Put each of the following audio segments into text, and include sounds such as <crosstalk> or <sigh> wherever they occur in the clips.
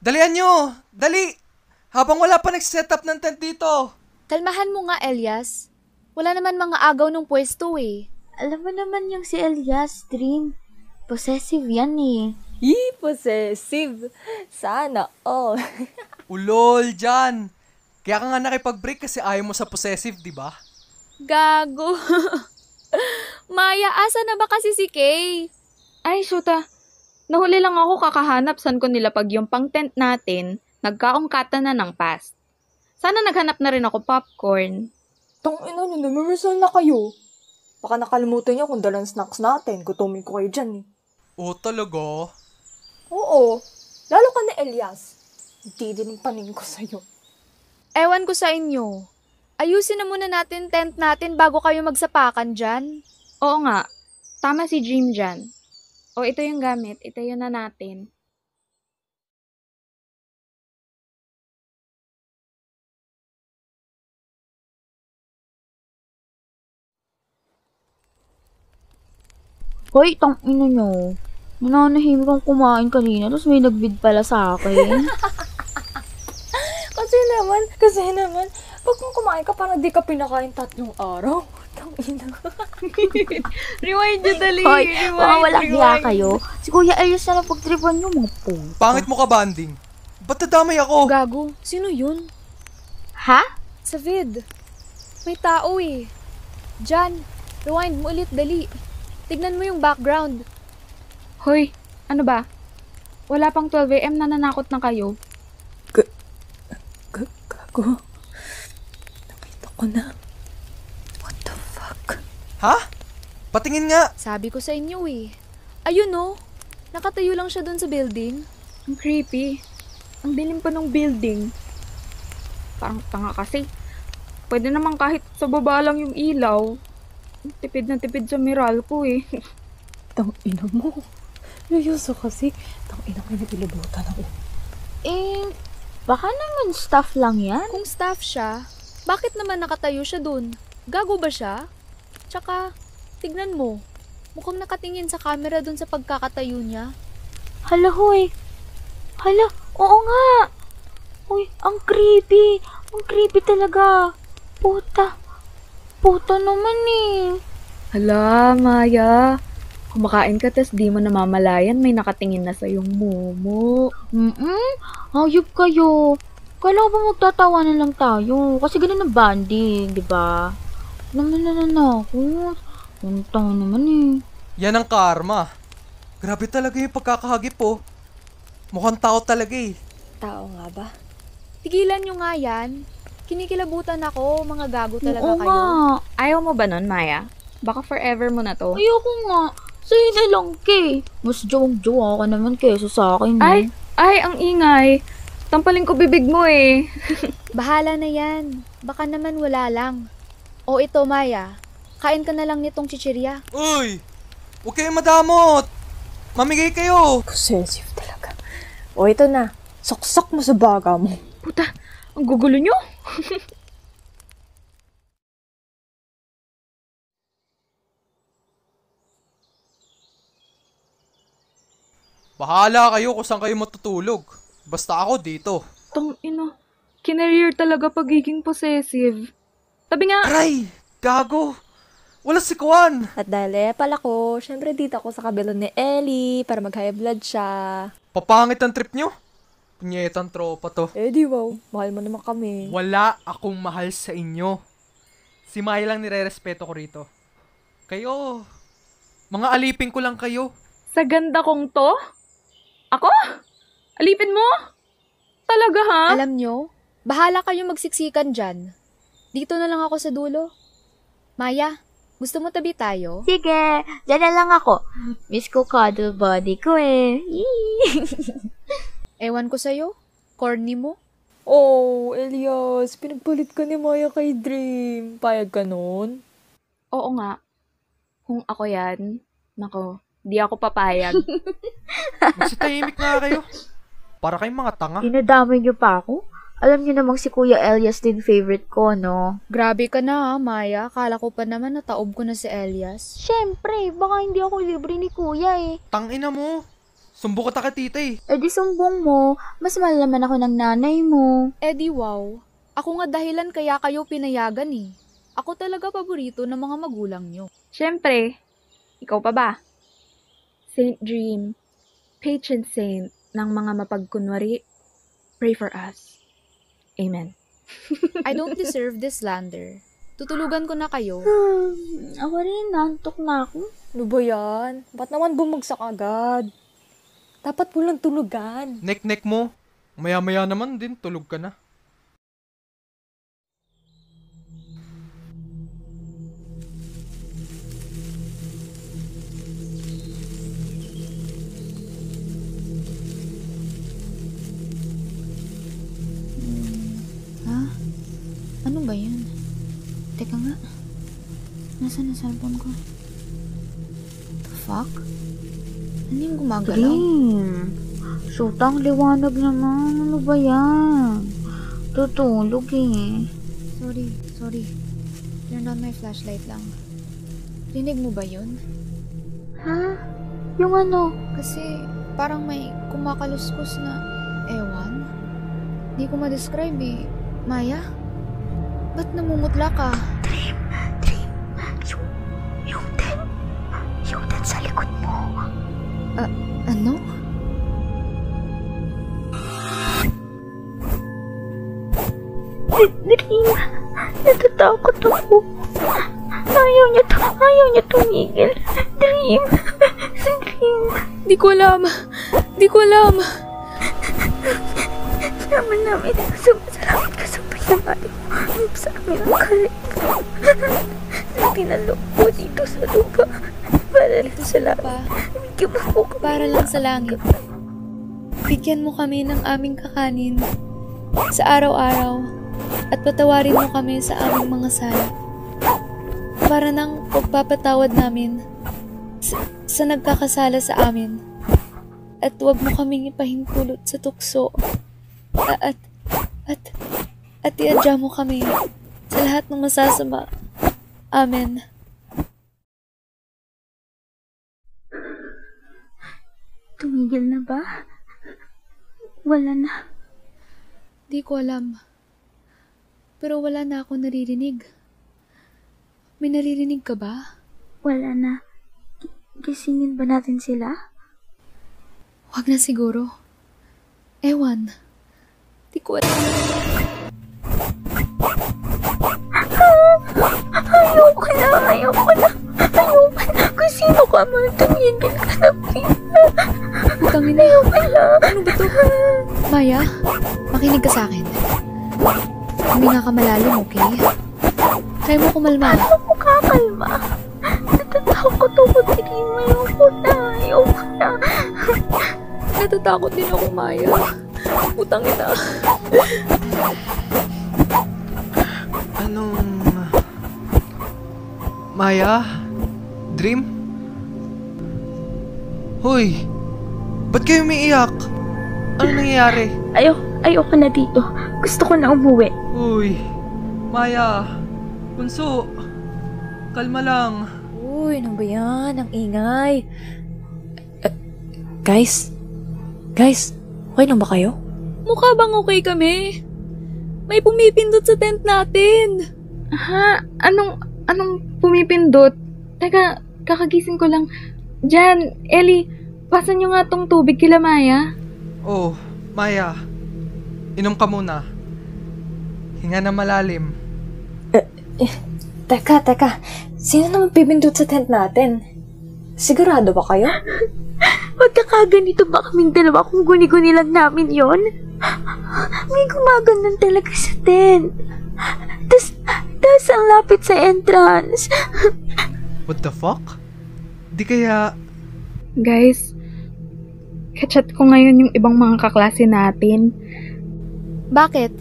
Dalian nyo! Dali! Habang wala pa nag-set up ng tent dito. Kalmahan mo nga, Elias. Wala naman mga agaw ng pwesto eh. Alam mo naman yung si Elias, Dream. Possessive yan eh. Yee, possessive. Sana all. <laughs> Ulol, dyan. Kaya ka nga nakipag-break kasi ayaw mo sa possessive, di ba? Gago. <laughs> Maya, asa na ba kasi si Kay? Ay, shoota. Nahuli lang ako kakahanap san ko nilapag yung pang tent natin. Nagkaungkatan na ng past. Sana naghanap na rin ako popcorn. Tang ina nyo, namirisal na kayo. Baka nakalimutan nyo kung dalang snacks natin. Gutumin ko kayo dyan eh. Oo, talaga. Oo. Lalo ka na Elias. Hindi din ang paning ko sa'yo. Ewan ko sa inyo. Ayusin na muna natin tent natin bago kayo magsapakan dyan. Oo nga. Tama si Dream dyan. O, ito yung gamit. Ito yun na natin. Hoy, tang ino nyo. Nananahimik akong kumain kanina, tapos may nagbid pala sa akin. <laughs> Kasi naman, kasi naman, pag kung kumain ka, parang di ka pinakain tatlong araw. Tang ina. <laughs> Rewind nyo dali. Hoy, mga walang hiya kayo. Si Kuya Elias na lang pagtripan nyo, mga po. Pangit mo ka, banding. Ba't nadamay ako? Gago, sino yun? Ha? Sa vid. May tao eh. Jan, rewind mo ulit, dali. Tignan mo yung background. Hoy, ano ba? Wala pang 12am na nanakot na kayo. Gago. Nakita ko na. Ha? Patingin nga. Sabi ko sa inyo eh. Ayun oh, nakatayo lang siya dun sa building. Ang creepy. Ang dilim pa ng building. Parang tanga kasi. Pwede naman kahit sa baba lang yung ilaw. Tipid na tipid sa Meralco eh. <laughs> Tang ina mo. Seryoso kasi. Tang ina ko inailibutan ako. Eh, baka naman staff lang yan. Kung staff siya, bakit naman nakatayo siya dun? Gago ba siya? Tsaka, tignan mo. Mukhang nakatingin sa camera dun sa pagkakatayo niya. Hala, hoy. Hala, oo nga. Uy, ang creepy. Ang creepy talaga. Puta. Puta naman eh. Hala, Maya. Kumakain ka tas di mo namamalayan may nakatingin na sa yung momo. Mm-mm. Hayop kayo. Ko ba magtatawanan lang tayo? Kasi ganun ang banding, di ba? Naman na na ako. Ang tao naman eh. Yan ang karma. Grabe talaga yung pagkakahagip po. Mukhang tao talaga eh. Tao nga ba? Tigilan nyo nga yan. Kinikilabutan ako, mga gago talaga Oo kayo. nga. Ayaw mo ba nun, Maya? Baka forever mo na to. Ayoko nga. Sa'yo na lang, Kay. Mas jowang-jowa ka naman kaysa sa akin. eh. Ay, ay, ang ingay. Tampaling ko bibig mo eh. <laughs> Bahala na yan. Baka naman wala lang. O ito, Maya. Kain ka na lang nitong chichirya. Uy! Huwag kayong madamot! Mamigay kayo! Possessive talaga. O ito na. Saksak mo sa baga mo. Puta, ang gugulo nyo. <laughs> Bahala kayo kung saan kayo matutulog. Basta ako dito. Tang ina. Kinerir talaga pagiging possessive. Tabi nga. Aray! Gago! Wala si Kwan! At dahil eh, pala ko, syempre dito ako sa kabila ni Ellie para mag-high blood siya. Papangit ang trip nyo? Punyetang tropa to. Eh di wow, mahal mo naman kami. Wala akong mahal sa inyo. Si Maya lang nire-respeto ko rito. Kayo, mga alipin ko lang kayo. Sa ganda kong to? Ako? Alipin mo? Talaga ha? Alam nyo, bahala kayo magsiksikan dyan. Dito na lang ako sa dulo. Maya, gusto mo tabi tayo? Sige, dyan na lang ako. Miss ko cuddle body ko eh. <laughs> Ewan ko sa'yo. Corny mo. Oh, Elias, pinagpalit ka ni Maya kay Dream. Payag ka nun? Oo nga. Kung ako yan, nako, di ako papayag. Magsitahimik nga kayo. Para kayong mga tanga. Dinadamay niyo pa ako? Alam niyo namang si Kuya Elias din favorite ko, no? Grabe ka na ha, Maya. Kala ko pa naman nataob ko na si Elias. Siyempre, baka hindi ako libre ni Kuya eh. Tangina mo. Sumbo ko ta kay tita eh. Eh di sumbong mo, mas mahal naman ako ng nanay mo. Eh di wow. Ako nga dahilan kaya kayo pinayagan eh. Ako talaga paborito ng mga magulang nyo. Siyempre, ikaw pa ba? Saint Dream, patron saint ng mga mapagkunwari, pray for us. Amen. I don't deserve this slander. Tutulugan ko na kayo. Hmm, ako rin, nantok na ako. Ano ba yan? Ba't naman bumagsak agad? Dapat mo lang tulugan. Nek-nek mo. Maya-maya naman din, tulog ka na. Ano ba yan? Teka nga. Nasaan na cellphone ko? The fuck? Ano yung gumagalaw? Dream. Sutang liwanag naman. Ano ba yan? Tutulog eh. Sorry, sorry. Turned on my flashlight lang. Rinig mo ba yun? Ha? Yung ano? Kasi parang may kumakaluskos na ewan. Hindi ko ma-describe eh. Maya? Ba't namumutla ka? Dream. Dream. Yung, yung ten. Yung ten sa likod mo. Ano? Dream. Natatakot ako. Ayaw niya, ayaw niya tumigil. Dream. Dream. Di ko alam. Di ko alam. Naman namin, sumasalamat ka sa pinamali mo sa amin ang kalit. Tinalok mo dito sa lupa. Para lang sa langit. Bigyan mo po kami. para lang sa langit. Bigyan mo kami ng aming kakanin sa araw-araw at patawarin mo kami sa aming mga sala. Para nang pagpapatawad namin sa, sa nagkakasala sa amin. At huwag mo kaming ipahintulot sa tukso. A- At, at, at iadya mo kami sa lahat ng masasama. Amen. Tumigil na ba? Wala na. Di ko alam. Pero wala na ako naririnig. May naririnig ka ba? Wala na. Gi- Gisingin ba natin sila? Huwag na siguro. Ewan. Di ko alam. Na, ayoko na. Ayoko na. Kung sino ka man, tumigil ka na, please. Putangin na. Ayoko na. Ano ba to? Maya, makinig ka sa akin. Huminga ka malalim, okay? Try mo kumalma. Ako kakalma. Natatakot ako, Dream. Ayoko na. Ayoko na. Natatakot din ako, Maya. Putangin na. Anong... Maya? Dream? Hoy! Ba't kayo umiiyak? Ano nangyayari? Ayo, ayoko na dito. Gusto ko na umuwi. Uy! Maya! Bunso! Kalma lang. Uy, ano ba yan? Ang ingay. Eh, guys? Guys, okay lang ba kayo? Mukha bang okay kami? May pumipindot sa tent natin. Ha? Anong, anong pumipindot? Teka, kakagising ko lang. Jan, Ellie, pasan nyo nga tong tubig kila Maya. Oh, Maya. Inom ka muna. Hinga na malalim. Teka, teka. Sino naman pipindot sa tent natin? Sigurado ba kayo? <laughs> Magkakaganito ba kaming dalawa kung guni-guni lang namin yon? May gumaganon talaga sa tent. Tas ang lapit sa entrance. <laughs> What the fuck? Di kaya... Guys, kachat ko ngayon yung ibang mga kaklase natin. Bakit?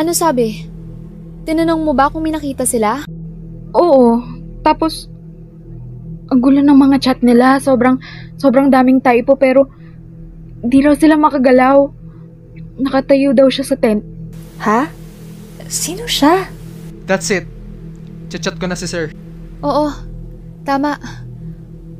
Ano sabi? Tinanong mo ba kung may nakita sila? Oo, tapos, ang gulo ng mga chat nila. Sobrang, sobrang daming typo pero di raw sila makagalaw. Nakatayo daw siya sa tent. Ha? Sino siya? That's it. Chat-chat ko na si sir. Oo, tama.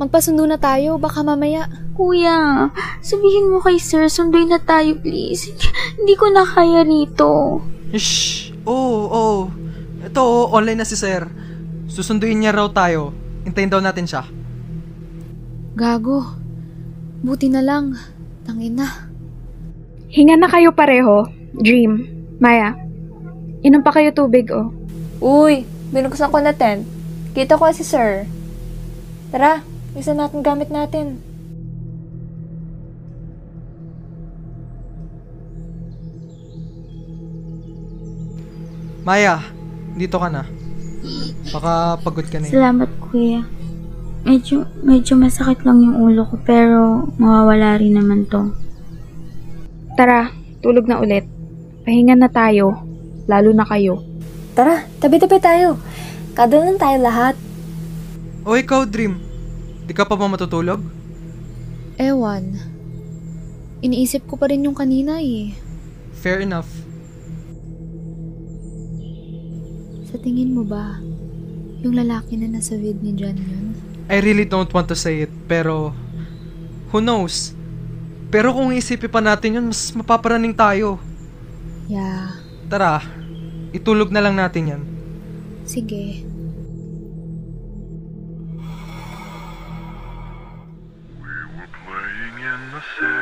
Magpasundo na tayo, baka mamaya. Kuya, sabihin mo kay sir, sunduin na tayo please. Hindi ko na kaya rito. Shh! Oo, oo. Ito, oh, online na si sir. Susunduin niya raw tayo. Hintayin daw natin siya. Gago. Buti na lang. Tangin na. Hinga na kayo pareho. Dream. Maya. Inom pa kayo tubig, oh. Uy, binuksan ko na tent. Kita ko si sir. Tara, isa natin gamit natin. Maya, dito ka na. Baka pagod ka na yun. Salamat kuya. Medyo, medyo masakit lang yung ulo ko pero mawawala rin naman to. Tara, tulog na ulit. Pahinga na tayo. Lalo na kayo. Tara, tabi-tabi tayo. Kadalan tayo lahat. O ikaw, Dream. Di ka pa ba matutulog? Ewan. Iniisip ko pa rin yung kanina eh. Fair enough. Sa tingin mo ba, yung lalaki na nasa vid ni John yun? I really don't want to say it, pero who knows? Pero kung isipin pa natin yun, mas mapaparaning tayo. Yeah. Tara, itulog na lang natin yan. Sige. were playing in the sand,